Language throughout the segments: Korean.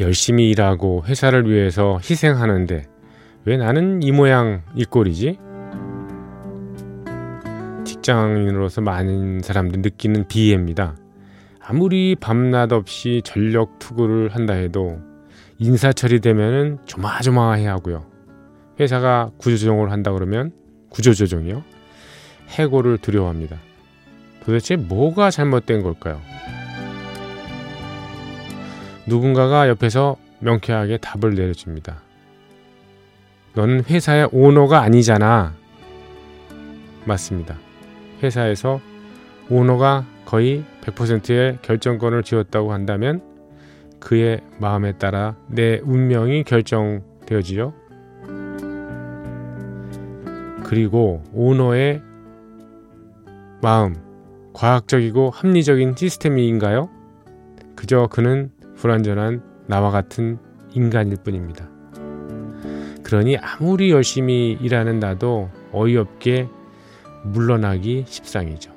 열심히 일하고 회사를 위해서 희생하는데 왜 나는 이 모양 이 꼴이지? 직장인으로서 많은 사람들 느끼는 비애입니다. 아무리 밤낮 없이 전력 투구를 한다 해도 인사처리 되면은 조마조마해 하고요. 회사가 구조조정을 한다 그러면 구조조정이요. 해고를 두려워합니다. 도대체 뭐가 잘못된 걸까요? 누군가가 옆에서 명쾌하게 답을 내려줍니다. 넌 회사의 오너가 아니잖아. 맞습니다. 회사에서 오너가 거의 100%의 결정권을 쥐었다고 한다면 그의 마음에 따라 내 운명이 결정되어지죠. 그리고 오너의 마음, 과학적이고 합리적인 시스템인가요? 그저 그는 불완전한 나와 같은 인간일 뿐입니다. 그러니 아무리 열심히 일하는 나도 어이없게 물러나기 십상이죠.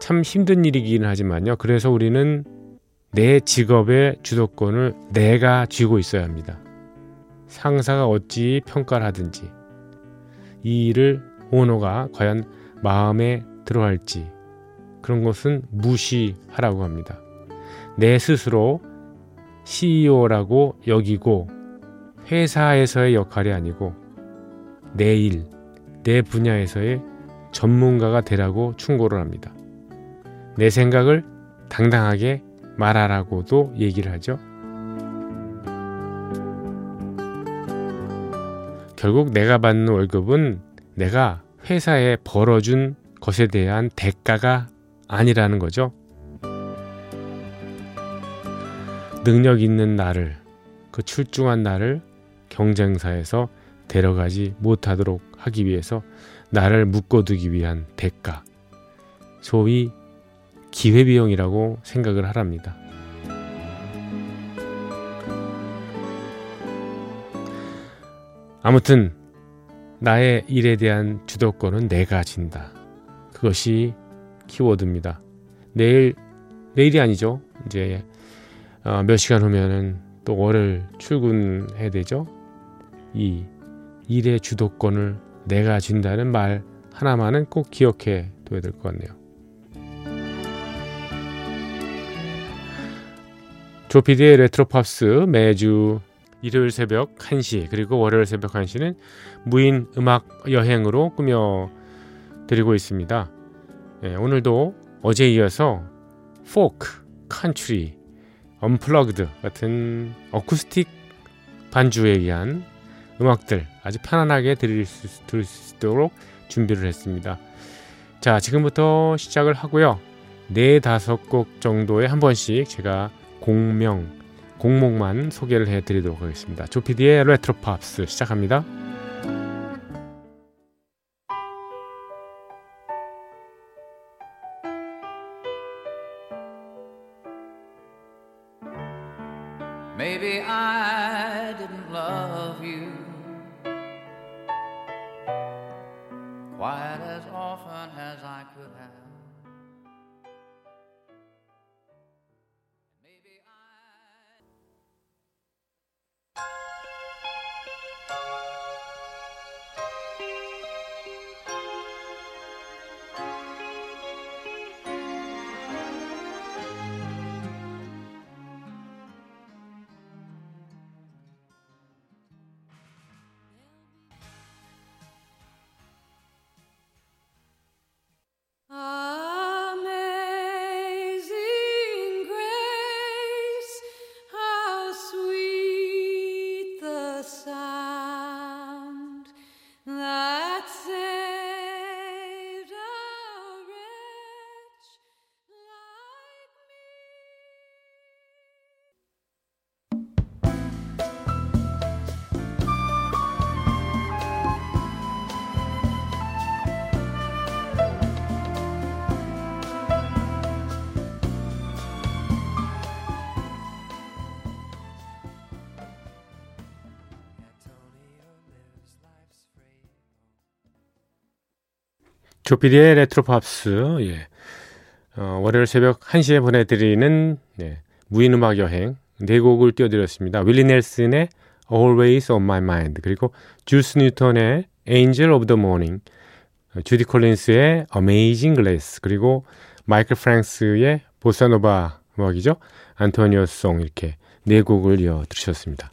참 힘든 일이긴 하지만요. 그래서 우리는 내 직업의 주도권을 내가 쥐고 있어야 합니다. 상사가 어찌 평가를 하든지 이 일을 오너가 과연 마음에 들어 할지 그런 것은 무시하라고 합니다. 내 스스로 CEO라고 여기고 회사에서의 역할이 아니고 내 일, 내 분야에서의 전문가가 되라고 충고를 합니다. 내 생각을 당당하게 말하라고도 얘기를 하죠. 결국 내가 받는 월급은 내가 회사에 벌어준 것에 대한 대가가 아니라는 거죠. 능력 있는 나를, 그 출중한 나를 경쟁사에서 데려가지 못하도록 하기 위해서 나를 묶어두기 위한 대가, 소위 기회비용이라고 생각을 하랍니다. 아무튼 나의 일에 대한 주도권은 내가 진다. 그것이 키워드입니다. 내일 내일이 아니죠. 이제 어, 몇 시간 후면은 또 월요일 출근해야 되죠. 이 일의 주도권을 내가 진다는 말 하나만은 꼭 기억해 둬야 될 것 같네요. 조피디의 레트로팝스 매주 일요일 새벽 1시 그리고 월요일 새벽 1시는 무인 음악 여행으로 꾸며 드리고 있습니다. 네, 오늘도 어제 이어서 포크, 컨트리, unplugged 같은 어쿠스틱 반주에 의한 음악들 아주 편안하게 들을 수, 들을 수 있도록 준비를 했습니다. 자, 지금부터 시작을 하고요. 네 다섯 곡 정도에 한 번씩 제가 공명, 공목만 소개를 해드리도록 하겠습니다. 조피디의 레트로 팝스 시작합니다. Maybe I didn't love you 조피디의 레트로팝스 예. 어, 월요일 새벽 1시에 보내드리는 네, 무인음악 여행 네 곡을 띄워드렸습니다. 윌리 넬슨의 Always on My Mind 그리고 주스 뉴턴의 Angel of the Morning 주디 콜린스의 Amazing Grace 그리고 마이클 프랭스의 보사노바 음악이죠. Antonio's Song 이렇게 네 곡을 이어 들으셨습니다.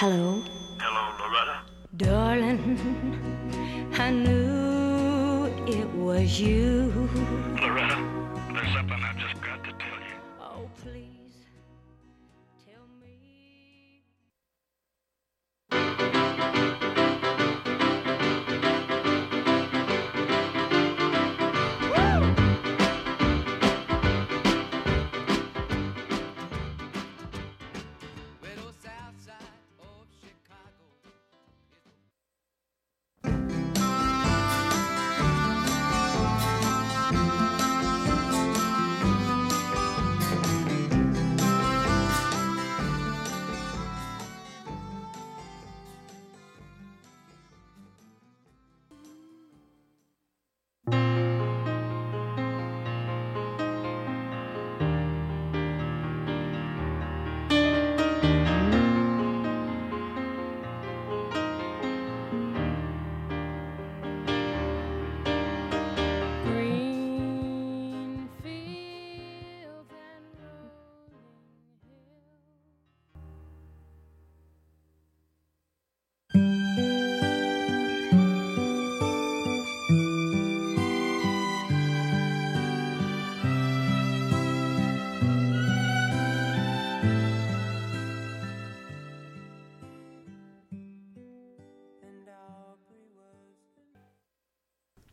Hello. Hello, Loretta. Darling, I knew it was you.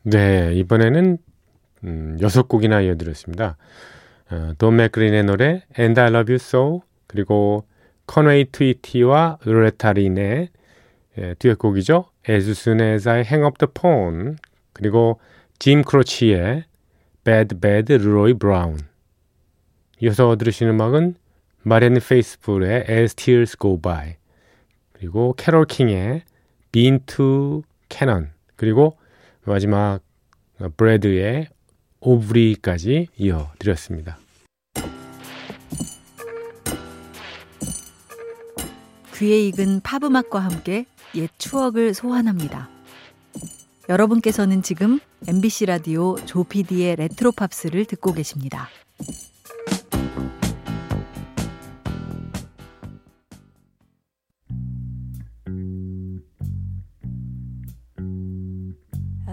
네, 이번에는 음, 여섯 곡이나 이어드렸습니다. 어, 돈 맥클린의 노래 And I Love You So 그리고 콘웨이 트위티와 로레타 린의 예, 듀엣곡이죠. As Soon As I Hang Up The Phone 그리고 짐 크로치의 Bad Bad Leroy Brown 이어서 들으시는 음악은 마리안 페이스풀의 As Tears Go By 그리고 캐롤 킹의 Been to Canaan 그리고 마지막 어, 브레드의 Aubrey까지 이어드렸습니다. 귀에 익은 팝음악과 함께 옛 추억을 소환합니다. 여러분께서는 지금 MBC 라디오 조피디의 레트로 팝스를 듣고 계십니다.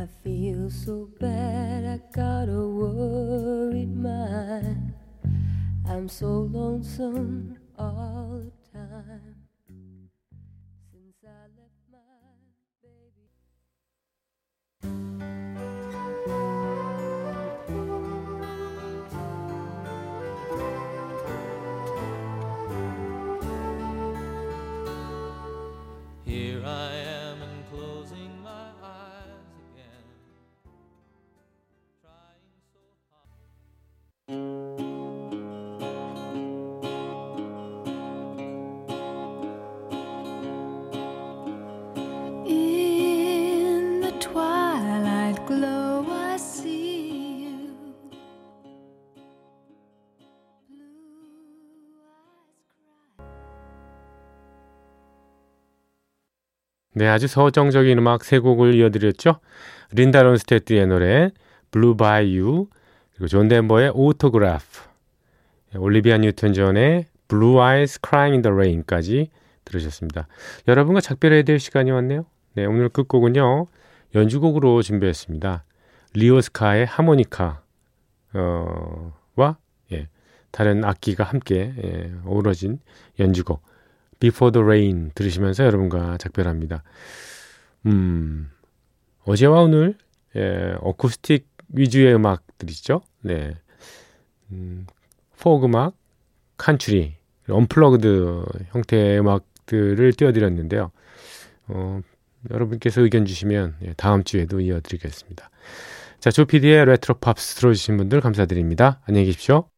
I feel so bad, I got a worried mind. I'm so lonesome all the 네, 아주 서정적인 음악 세 곡을 이어드렸죠. 린다 론스테트의 노래 Blue Bayou, 그리고 존 덴버의 Autograph, 올리비아 뉴턴 존의 Blue Eyes Crying in the Rain까지 들으셨습니다. 여러분과 작별해야 될 시간이 왔네요. 네, 오늘 끝곡은요. 연주곡으로 준비했습니다. 리오스카의 하모니카 어, 와 예, 다른 악기가 함께 예, 어우러진 연주곡 Before the Rain 들으시면서 여러분과 작별합니다. 음, 어제와 오늘 예, 어쿠스틱 위주의 음악들이죠. 네, 음, 포크 음악, 컨트리, unplugged 형태의 음악들을 띄워드렸는데요. 어, 여러분께서 의견 주시면 예, 다음 주에도 이어드리겠습니다. 자, 조피디의 레트로 팝스 들어주신 분들 감사드립니다. 안녕히 계십시오.